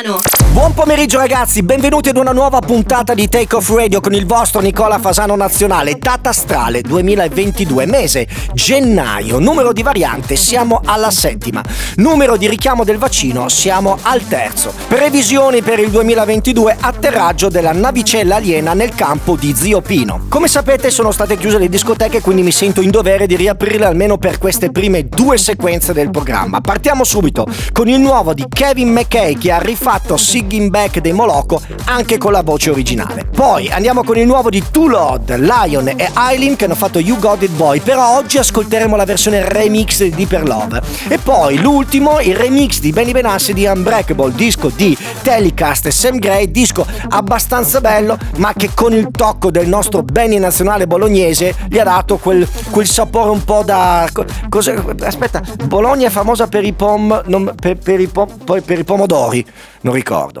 Fasano Buon pomeriggio ragazzi, benvenuti ad una nuova puntata di Take Off Radio con il vostro Nicola Fasano Nazionale Data astrale 2022, mese gennaio, numero di variante siamo alla settima, numero di richiamo del vaccino siamo al terzo, previsioni per il 2022, atterraggio della navicella aliena nel campo di Zio Pino. Come sapete sono state chiuse le discoteche quindi mi sento in dovere di riaprirle almeno per queste prime due sequenze del programma. Partiamo subito con il nuovo di Kevin McKay che ha rifatto Sigging Back dei Moloko anche con la voce originale. Poi andiamo con il nuovo di Two Lord, Lion e Eileen che hanno fatto You Got It Boy, però oggi ascolteremo la versione remix di Deeper Love. E poi l'ultimo, il remix di Benny Benassi di Unbreakable, disco di Telecast e Sam Gray, disco abbastanza bello ma che con il tocco del nostro Benny nazionale bolognese gli ha dato quel, quel sapore un po' da... Cosa, aspetta, Bologna è famosa per i pom... Non, per, per, i pom per i pomodori, non ricordo.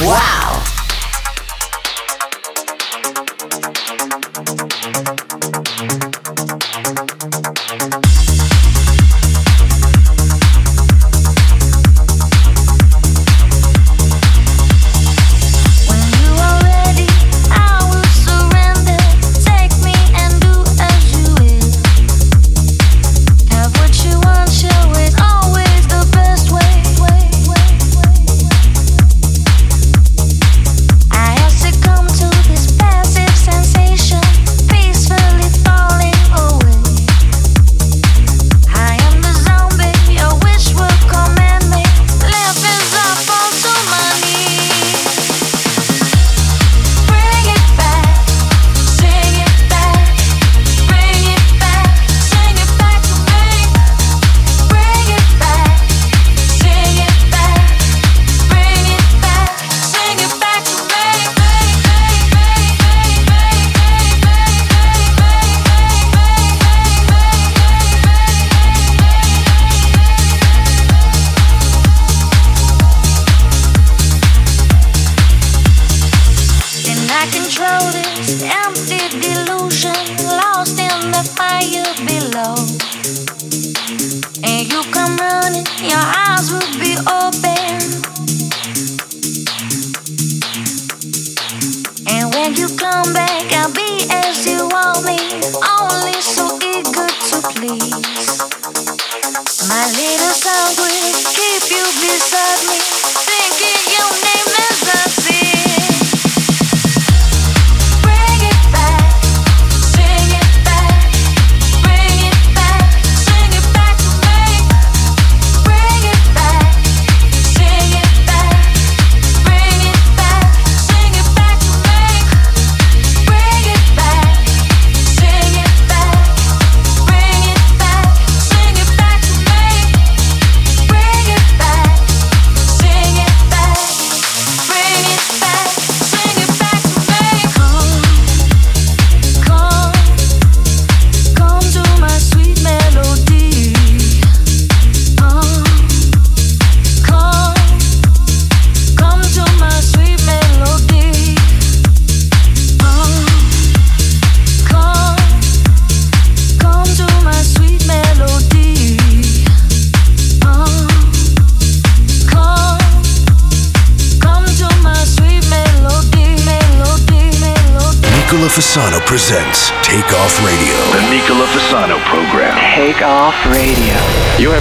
Wow!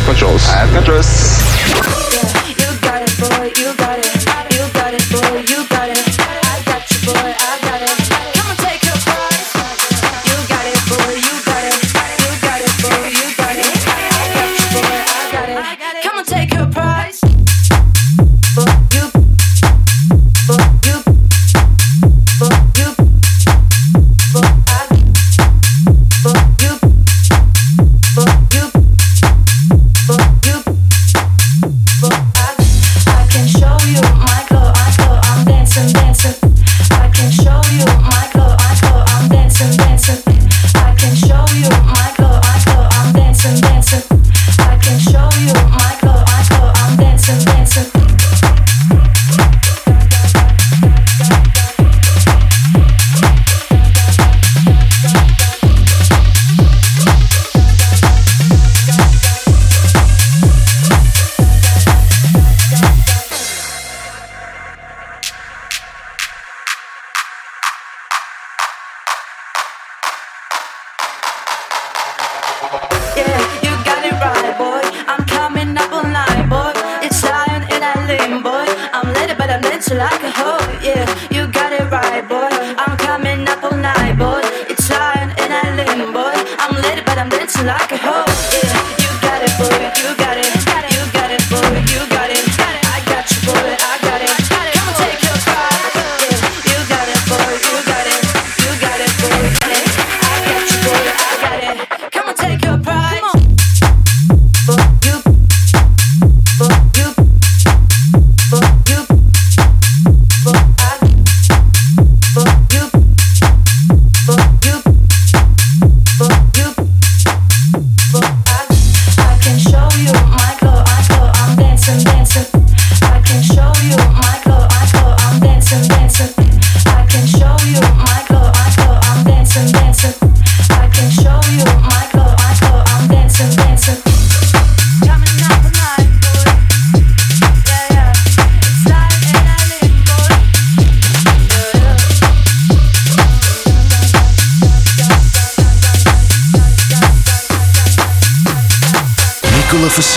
Controls. I have controls.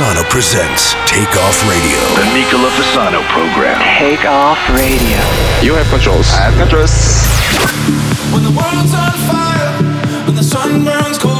Fasano presents Take Off Radio. The Nicola Fasano program. Take off radio. You have controls. I have controls. When the world's on fire when the sun burns cold,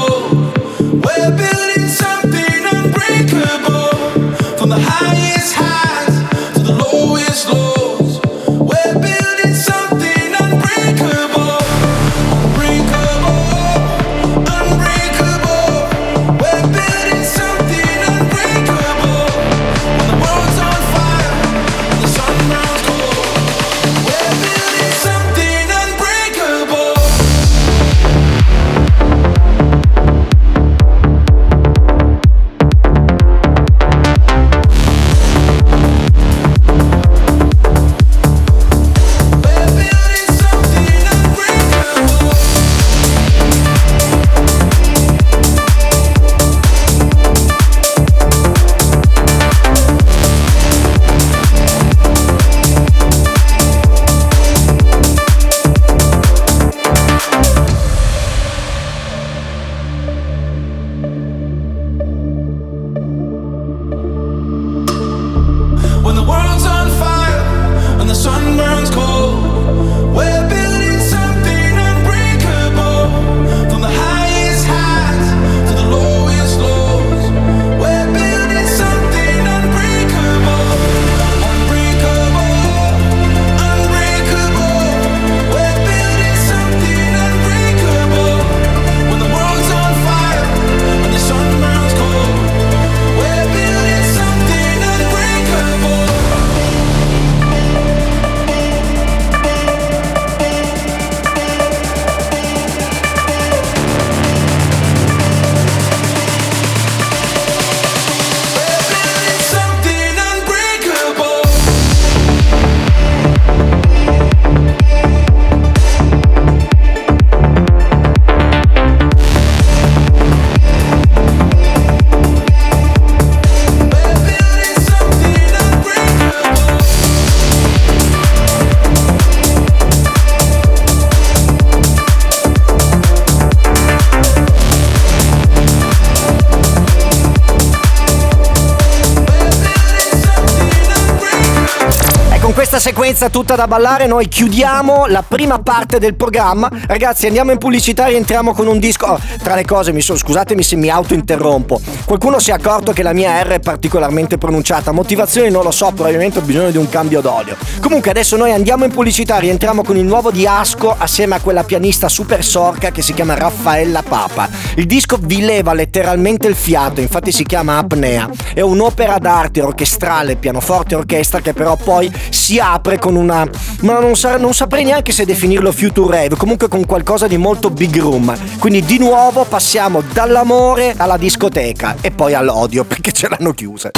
sequenza tutta da ballare noi chiudiamo la prima parte del programma. Ragazzi, andiamo in pubblicità e rientriamo con un disco. oh, tra le cose, mi so- scusatemi se mi autointerrompo. Qualcuno si è accorto che la mia R è particolarmente pronunciata. Motivazioni non lo so, probabilmente ho bisogno di un cambio d'olio. Comunque adesso noi andiamo in pubblicità, rientriamo con il nuovo di Asco assieme a quella pianista super sorca che si chiama Raffaella Papa. Il disco vi leva letteralmente il fiato, infatti si chiama Apnea. È un'opera d'arte orchestrale, pianoforte orchestra che però poi si apre con una... ma non, sa- non saprei neanche se definirlo future rave, comunque con qualcosa di molto big room. Quindi di nuovo passiamo dall'amore alla discoteca e poi all'odio perché ce l'hanno chiusa.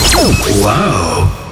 Wow.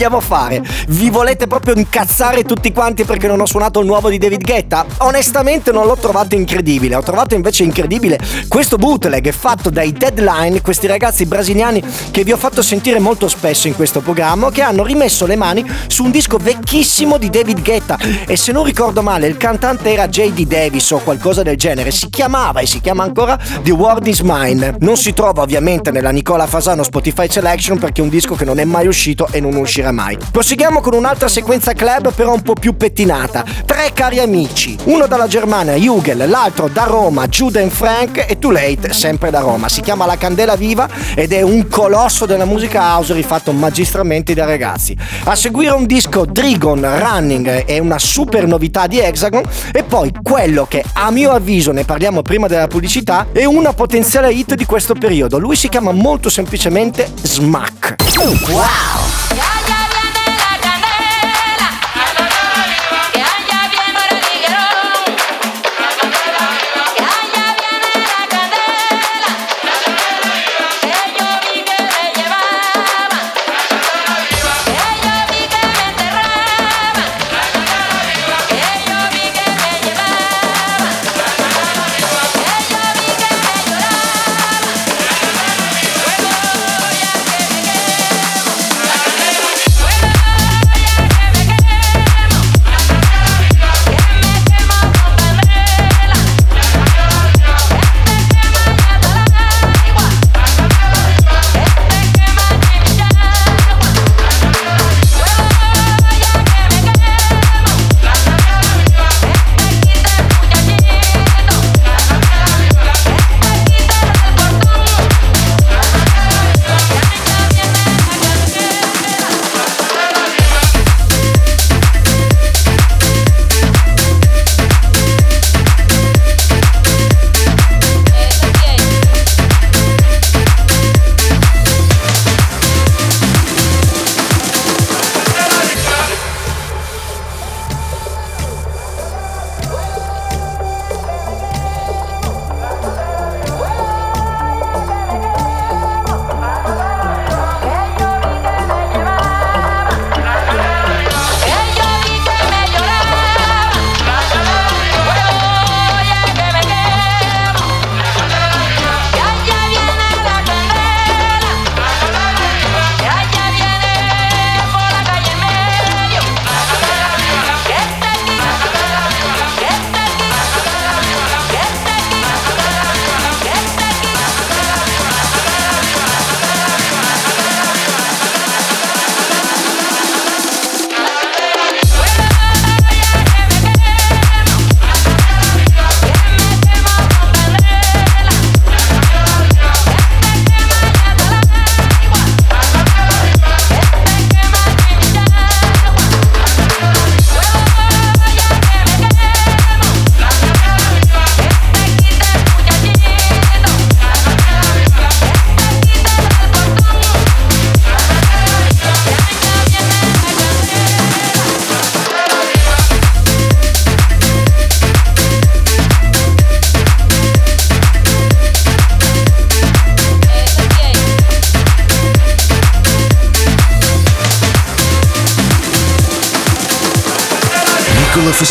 Vogliamo fare? Vi volete proprio incazzare tutti quanti perché non ho suonato il nuovo di David Guetta? Onestamente non l'ho trovato incredibile, ho trovato invece incredibile questo bootleg fatto dai Deadline, questi ragazzi brasiliani che vi ho fatto sentire molto spesso in questo programma, che hanno rimesso le mani su un disco vecchissimo di David Guetta e se non ricordo male il cantante era J.D. Davis o qualcosa del genere, si chiamava e si chiama ancora The World Is Mine. Non si trova ovviamente nella Nicola Fasano Spotify Selection perché è un disco che non è mai uscito e non uscirà mai. Proseguiamo con un'altra sequenza club però un po' più pettinata. Tre cari amici, uno dalla Germania, Jugel, l'altro da Roma, Jude and Frank e Too Late, sempre da Roma. Si chiama La Candela Viva ed è un colosso della musica house rifatto magistralmente dai ragazzi. A seguire un disco Drigon Running è una super novità di Hexagon e poi quello che a mio avviso, ne parliamo prima della pubblicità, è una potenziale hit di questo periodo. Lui si chiama molto semplicemente Smack. Ya,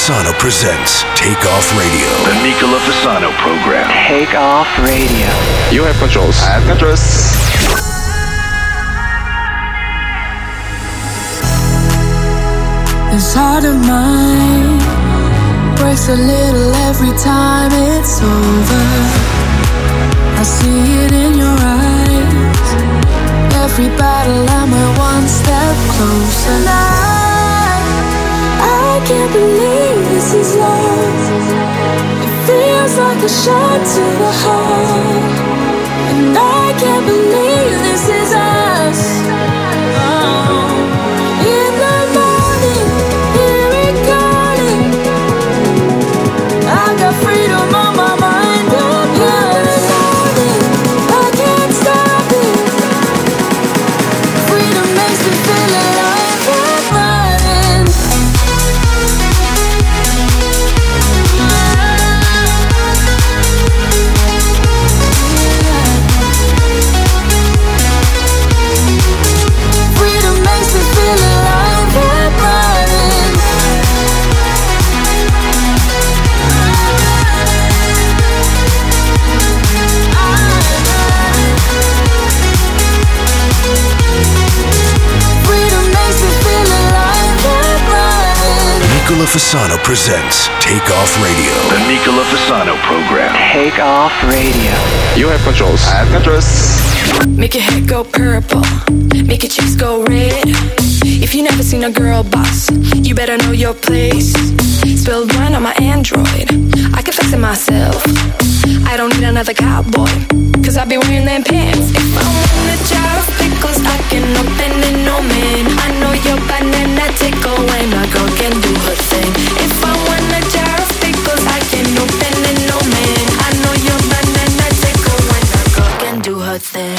Fasano presents Take Off Radio. The Nicola Fasano program. Take off radio. You have controls. I have controls. This heart of mine breaks a little every time it's over. I see it in your eyes. Every battle I'm a one step closer. And I, I can't believe this is love. It feels like a shot to the heart. And I can't believe presents Take Off Radio. The Nicola Fasano program. Take off radio. You have controls. I have controls. Make your head go purple, make your cheeks go red. If you never seen a girl boss, you better know your place. Spilled wine on my Android, I can fix it myself. I don't need another cowboy, cause I be wearing them pants. If I want a jar of pickles, I can open it, no man. I know your banana tickle when a girl can do her thing. If I want a jar of pickles, I can open it, no man. I know your banana tickle when a girl can do her thing.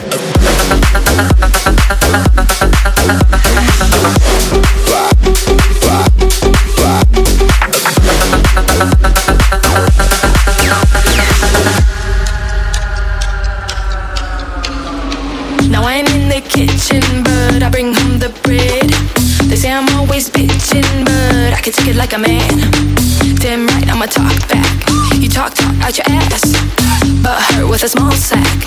with a small sack.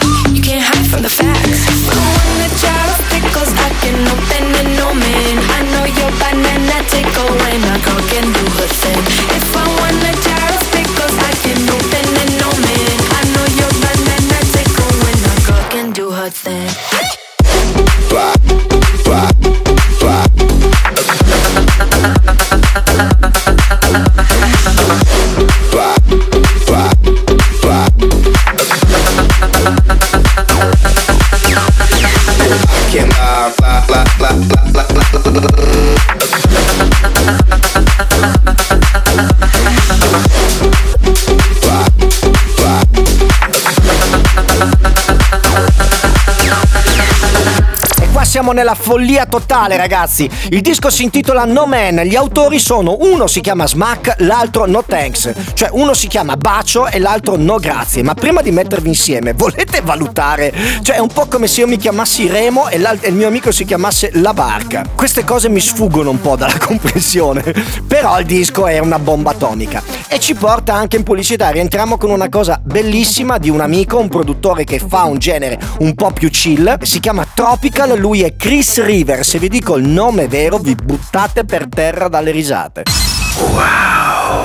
Siamo nella follia totale, ragazzi. Il disco si intitola No Man. Gli autori sono uno si chiama Smack, l'altro No Thanks. Cioè uno si chiama Bacio e l'altro No Grazie. Ma prima di mettervi insieme, volete valutare? Cioè è un po' come se io mi chiamassi Remo e, e il mio amico si chiamasse La Barca. Queste cose mi sfuggono un po' dalla comprensione. Però il disco è una bomba atomica. E ci porta anche in pubblicità. Rientriamo con una cosa bellissima di un amico, un produttore che fa un genere un po' più chill. Si chiama Tropical, lui è Chris River. Se vi dico il nome vero, vi buttate per terra dalle risate.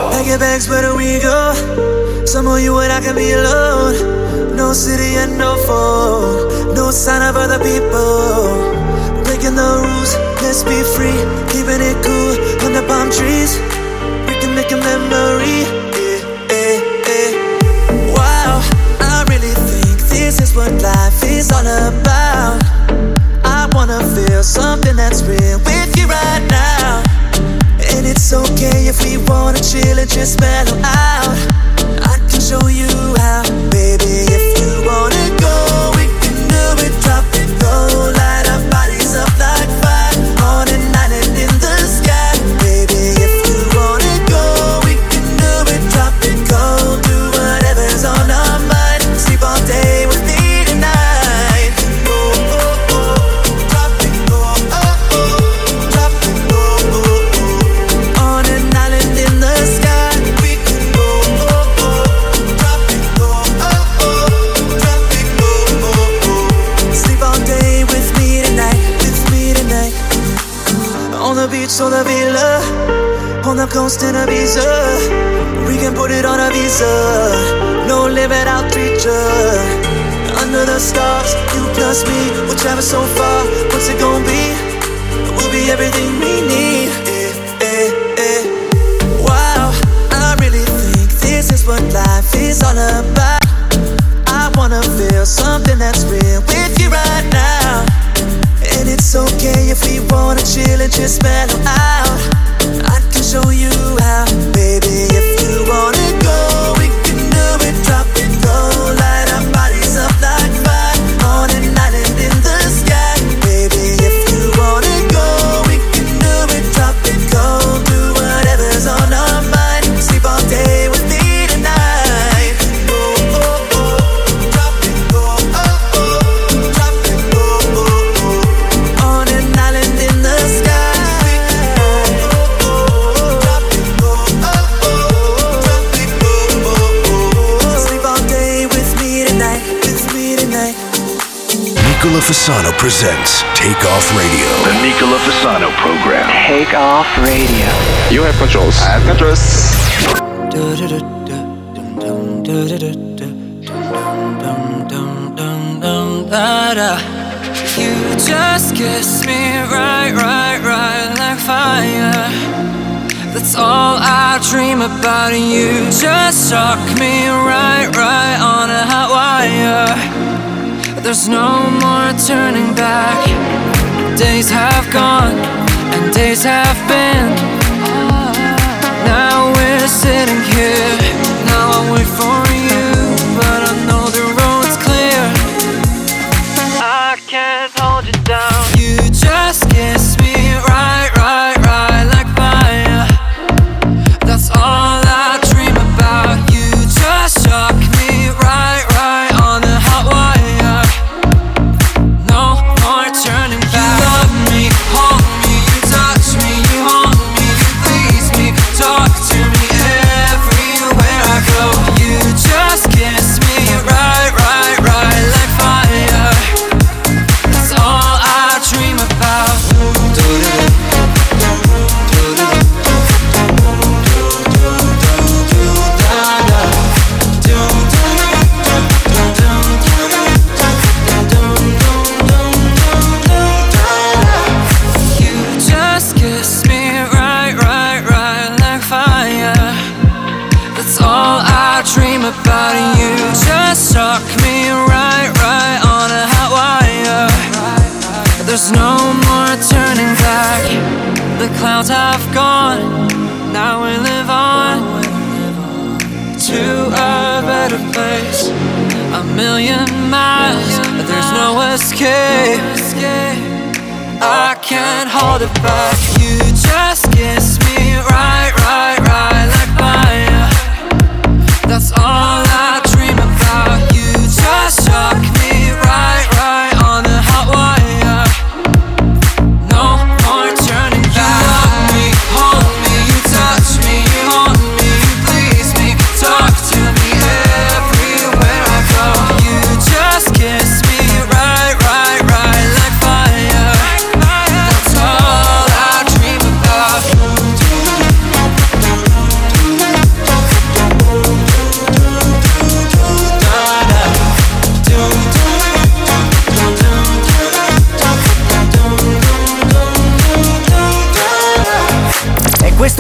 Pack your bags, where do we go? Somewhere you and I can be alone. No city and no phone. No sign of other people. Breaking the rules, let's be free. Keeping it cool under palm trees. Can make a memory. Yeah, yeah, yeah. Wow, I really think this is what life is all about. I wanna feel something that's real with you right now. And it's okay if we wanna chill and just mellow out. I can show you how, baby. If you wanna go, we can do it. Drop it low, light coast in Ibiza. We can put it on a visa, no limit, I'll. Under the stars, you plus me, we'll travel so far. What's it gonna be? We'll be everything we need. Wow, I really think this is what life is all about. I wanna feel something that's real with you right now. And it's okay if we wanna chill and just mellow out. Show you how, baby. Fasano presents Take Off Radio. The Nicola Fasano program. Take off radio. You have controls. I have controls. You just kiss me right, right, right like fire. That's all I dream about. You just shock me right, right on a hot wire. There's no more turning back. Days have gone and days have been. Now we're sitting here. Now I wait for a better place. A million miles, but there's no escape. I can't hold it back. You just kiss me right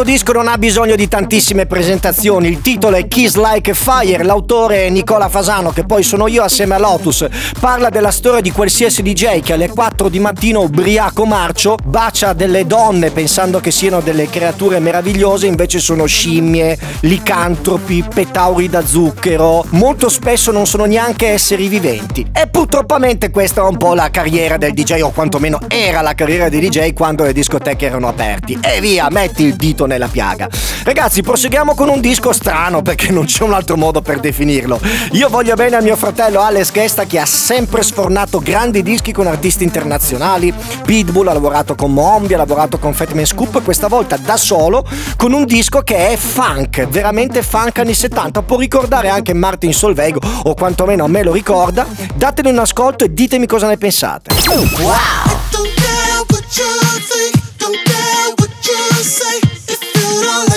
disco non ha bisogno di tantissime presentazioni. Il titolo è Kiss Like Fire. L'autore è Nicola Fasano, che poi sono io assieme a Lotus. Parla della storia di qualsiasi DJ che alle 4 di mattino, ubriaco marcio, bacia delle donne pensando che siano delle creature meravigliose, invece sono scimmie, licantropi, petauri da zucchero. Molto spesso non sono neanche esseri viventi. E purtroppamente questa è un po' la carriera del DJ, o quantomeno era la carriera dei DJ quando le discoteche erano aperti. E via, metti il dito nella piaga. Ragazzi, proseguiamo con un disco strano perché non c'è un altro modo per definirlo. Io voglio bene a mio fratello Alex Gesta che ha sempre sfornato grandi dischi con artisti internazionali. Pitbull ha lavorato con Mombi, ha lavorato con Fatman Scoop, questa volta da solo con un disco che è funk, veramente funk anni 70. Può ricordare anche Martin Solveig o quantomeno a me lo ricorda. Datene un ascolto e ditemi cosa ne pensate. Don't long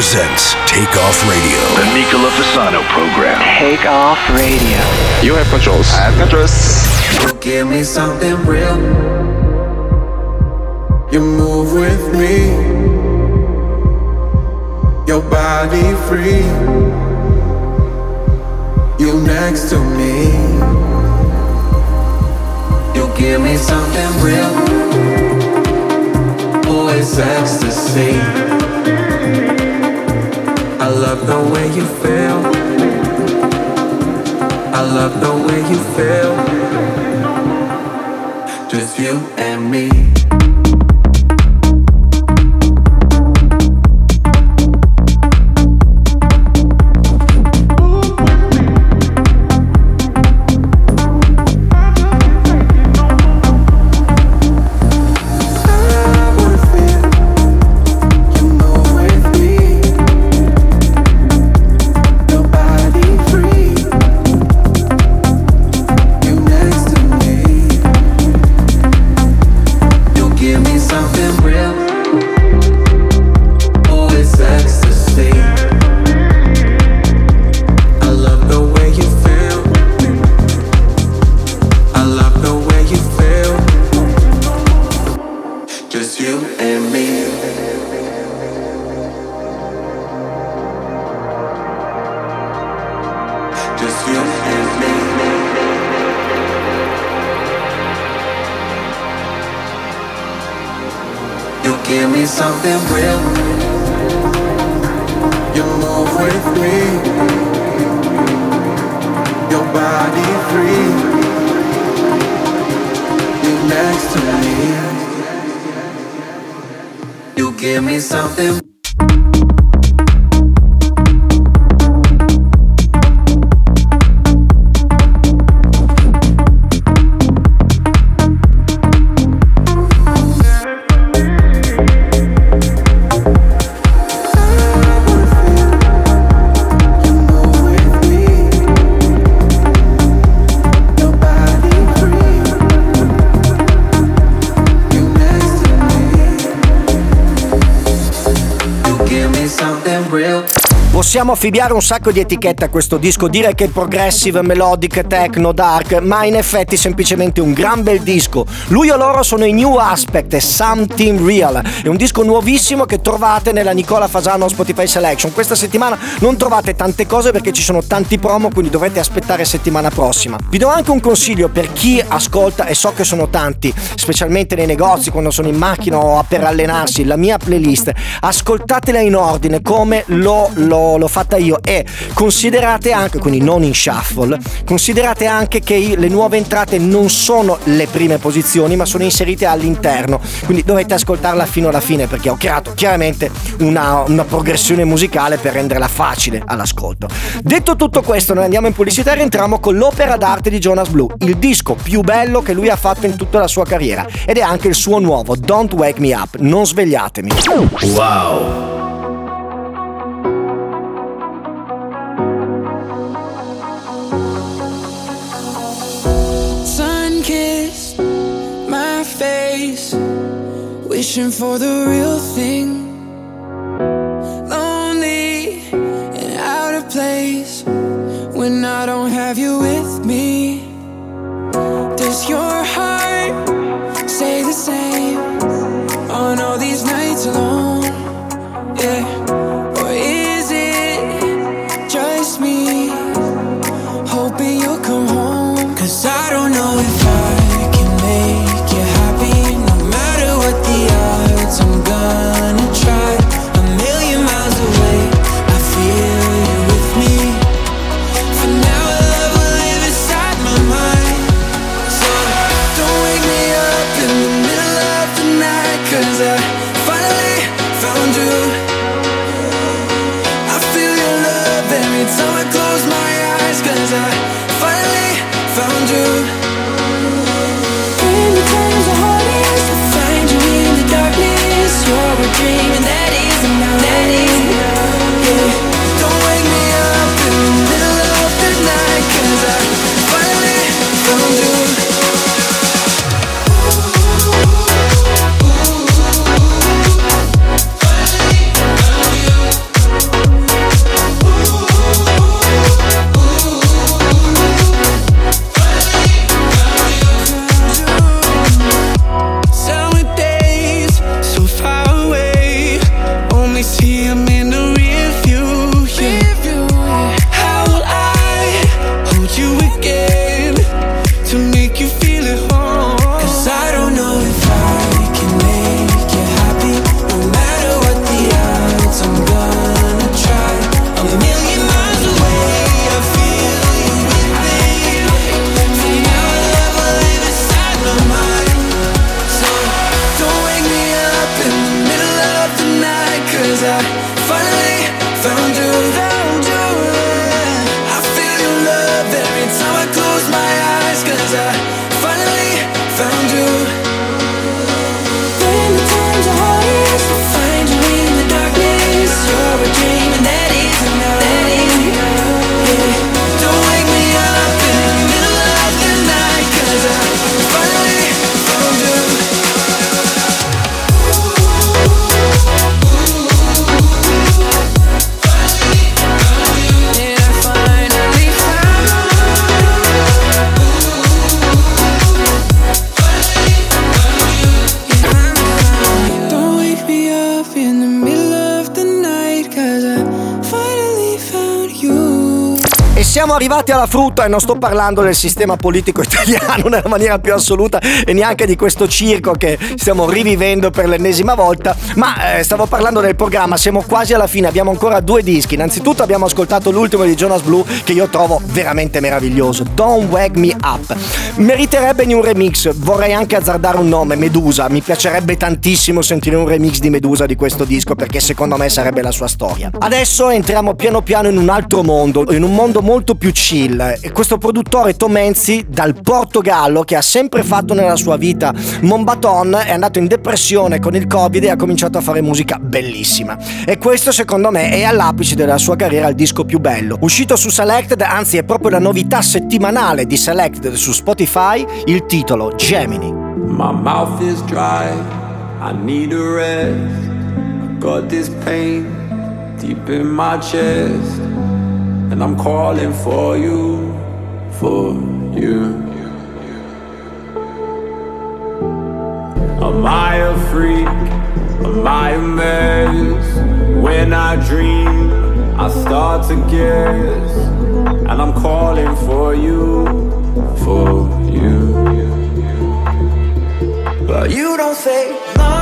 presents Takeoff Radio. The Nicola Fasano program. Takeoff Radio. You have controls. I have controls. Give me something real. You move with me. Your body free. You next to me. You give me something real. Oh, it's ecstasy love the way you feel. I love the way you feel. Just you and me. body free. you next to me. You give me something. Possiamo affibbiare un sacco di etichette a questo disco, dire che è progressive, melodic, techno, dark, ma in effetti semplicemente un gran bel disco. Lui o loro sono i New Aspect e Something Real. È un disco nuovissimo che trovate nella Nicola Fasano Spotify Selection. Questa settimana non trovate tante cose perché ci sono tanti promo, quindi dovrete aspettare settimana prossima. Vi do anche un consiglio per chi ascolta, e so che sono tanti, specialmente nei negozi, quando sono in macchina o per allenarsi, la mia playlist. Ascoltatela in ordine come l'ho, l'ho- l'ho fatta io e considerate anche, quindi non in shuffle, considerate anche che le nuove entrate non sono le prime posizioni ma sono inserite all'interno, quindi dovete ascoltarla fino alla fine perché ho creato chiaramente una, una progressione musicale per renderla facile all'ascolto. Detto tutto questo, noi andiamo in pubblicità e rientriamo con l'opera d'arte di Jonas Blue, il disco più bello che lui ha fatto in tutta la sua carriera ed è anche il suo nuovo Don't Wake Me Up, non svegliatemi. Wow. For the real thing. Lonely and out of place when I don't have you with me. Does your siamo arrivati alla frutta e non sto parlando del sistema politico italiano nella maniera più assoluta e neanche di questo circo che stiamo rivivendo per l'ennesima volta, ma eh, stavo parlando del programma, siamo quasi alla fine, abbiamo ancora due dischi. Innanzitutto abbiamo ascoltato l'ultimo di Jonas Blue che io trovo veramente meraviglioso, Don't Wake Me Up. Meriterebbe in un remix, vorrei anche azzardare un nome, Medusa, mi piacerebbe tantissimo sentire un remix di Medusa di questo disco perché secondo me sarebbe la sua storia. Adesso entriamo piano piano in un altro mondo, in un mondo molto più chill. E questo produttore Tom Enzi dal Portogallo che ha sempre fatto nella sua vita Mombaton è andato in depressione con il Covid e ha cominciato a fare musica bellissima. E questo secondo me è all'apice della sua carriera il disco più bello. Uscito su Selected, anzi è proprio la novità settimanale di Selected su Spotify, il titolo Gemini. My mouth is dry, I need a rest. I got this pain deep in my chest, and I'm calling for you, for you. Am I a freak? Am I a mess? When I dream, I start to guess, and I'm calling for you, for you. But you don't say nothing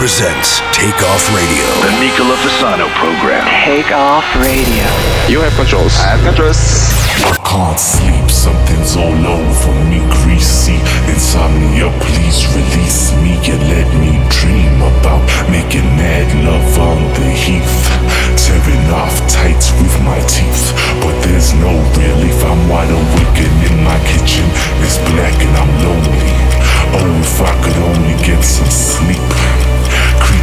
presents Take Off Radio. The Nicola Fasano program. Take off radio. You have controls. I have controls. I can't sleep, something's all over me, greasy. Insomnia, please release me and let me dream about making mad love on the heath. Tearing off tights with my teeth. But there's no relief, I'm wide awake and in my kitchen. It's black and I'm lonely. Oh, if I could only get some sleep.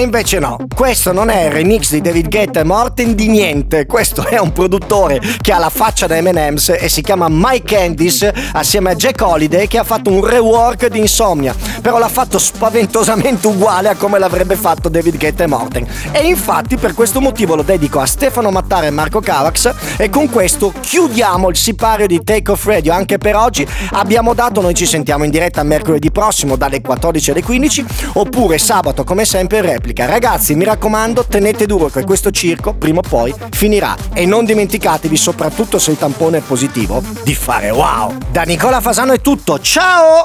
E invece no. Questo non è il remix di David Guetta e Morten di niente. Questo è un produttore che ha la faccia da M&M's e si chiama Mike Candice assieme a Jack Holiday che ha fatto un rework di Insomnia. Però l'ha fatto spaventosamente uguale a come l'avrebbe fatto David Guetta e Morten. E infatti per questo motivo lo dedico a Stefano Mattara e Marco Cavax e con questo chiudiamo il sipario di Take Off Radio anche per oggi. Abbiamo dato, noi ci sentiamo in diretta mercoledì prossimo dalle 14 alle 15 oppure sabato come sempre in replica. Ragazzi, mi raccomando, tenete duro che questo circo prima o poi finirà. E non dimenticatevi, soprattutto se il tampone è positivo, di fare wow! Da Nicola Fasano è tutto, ciao!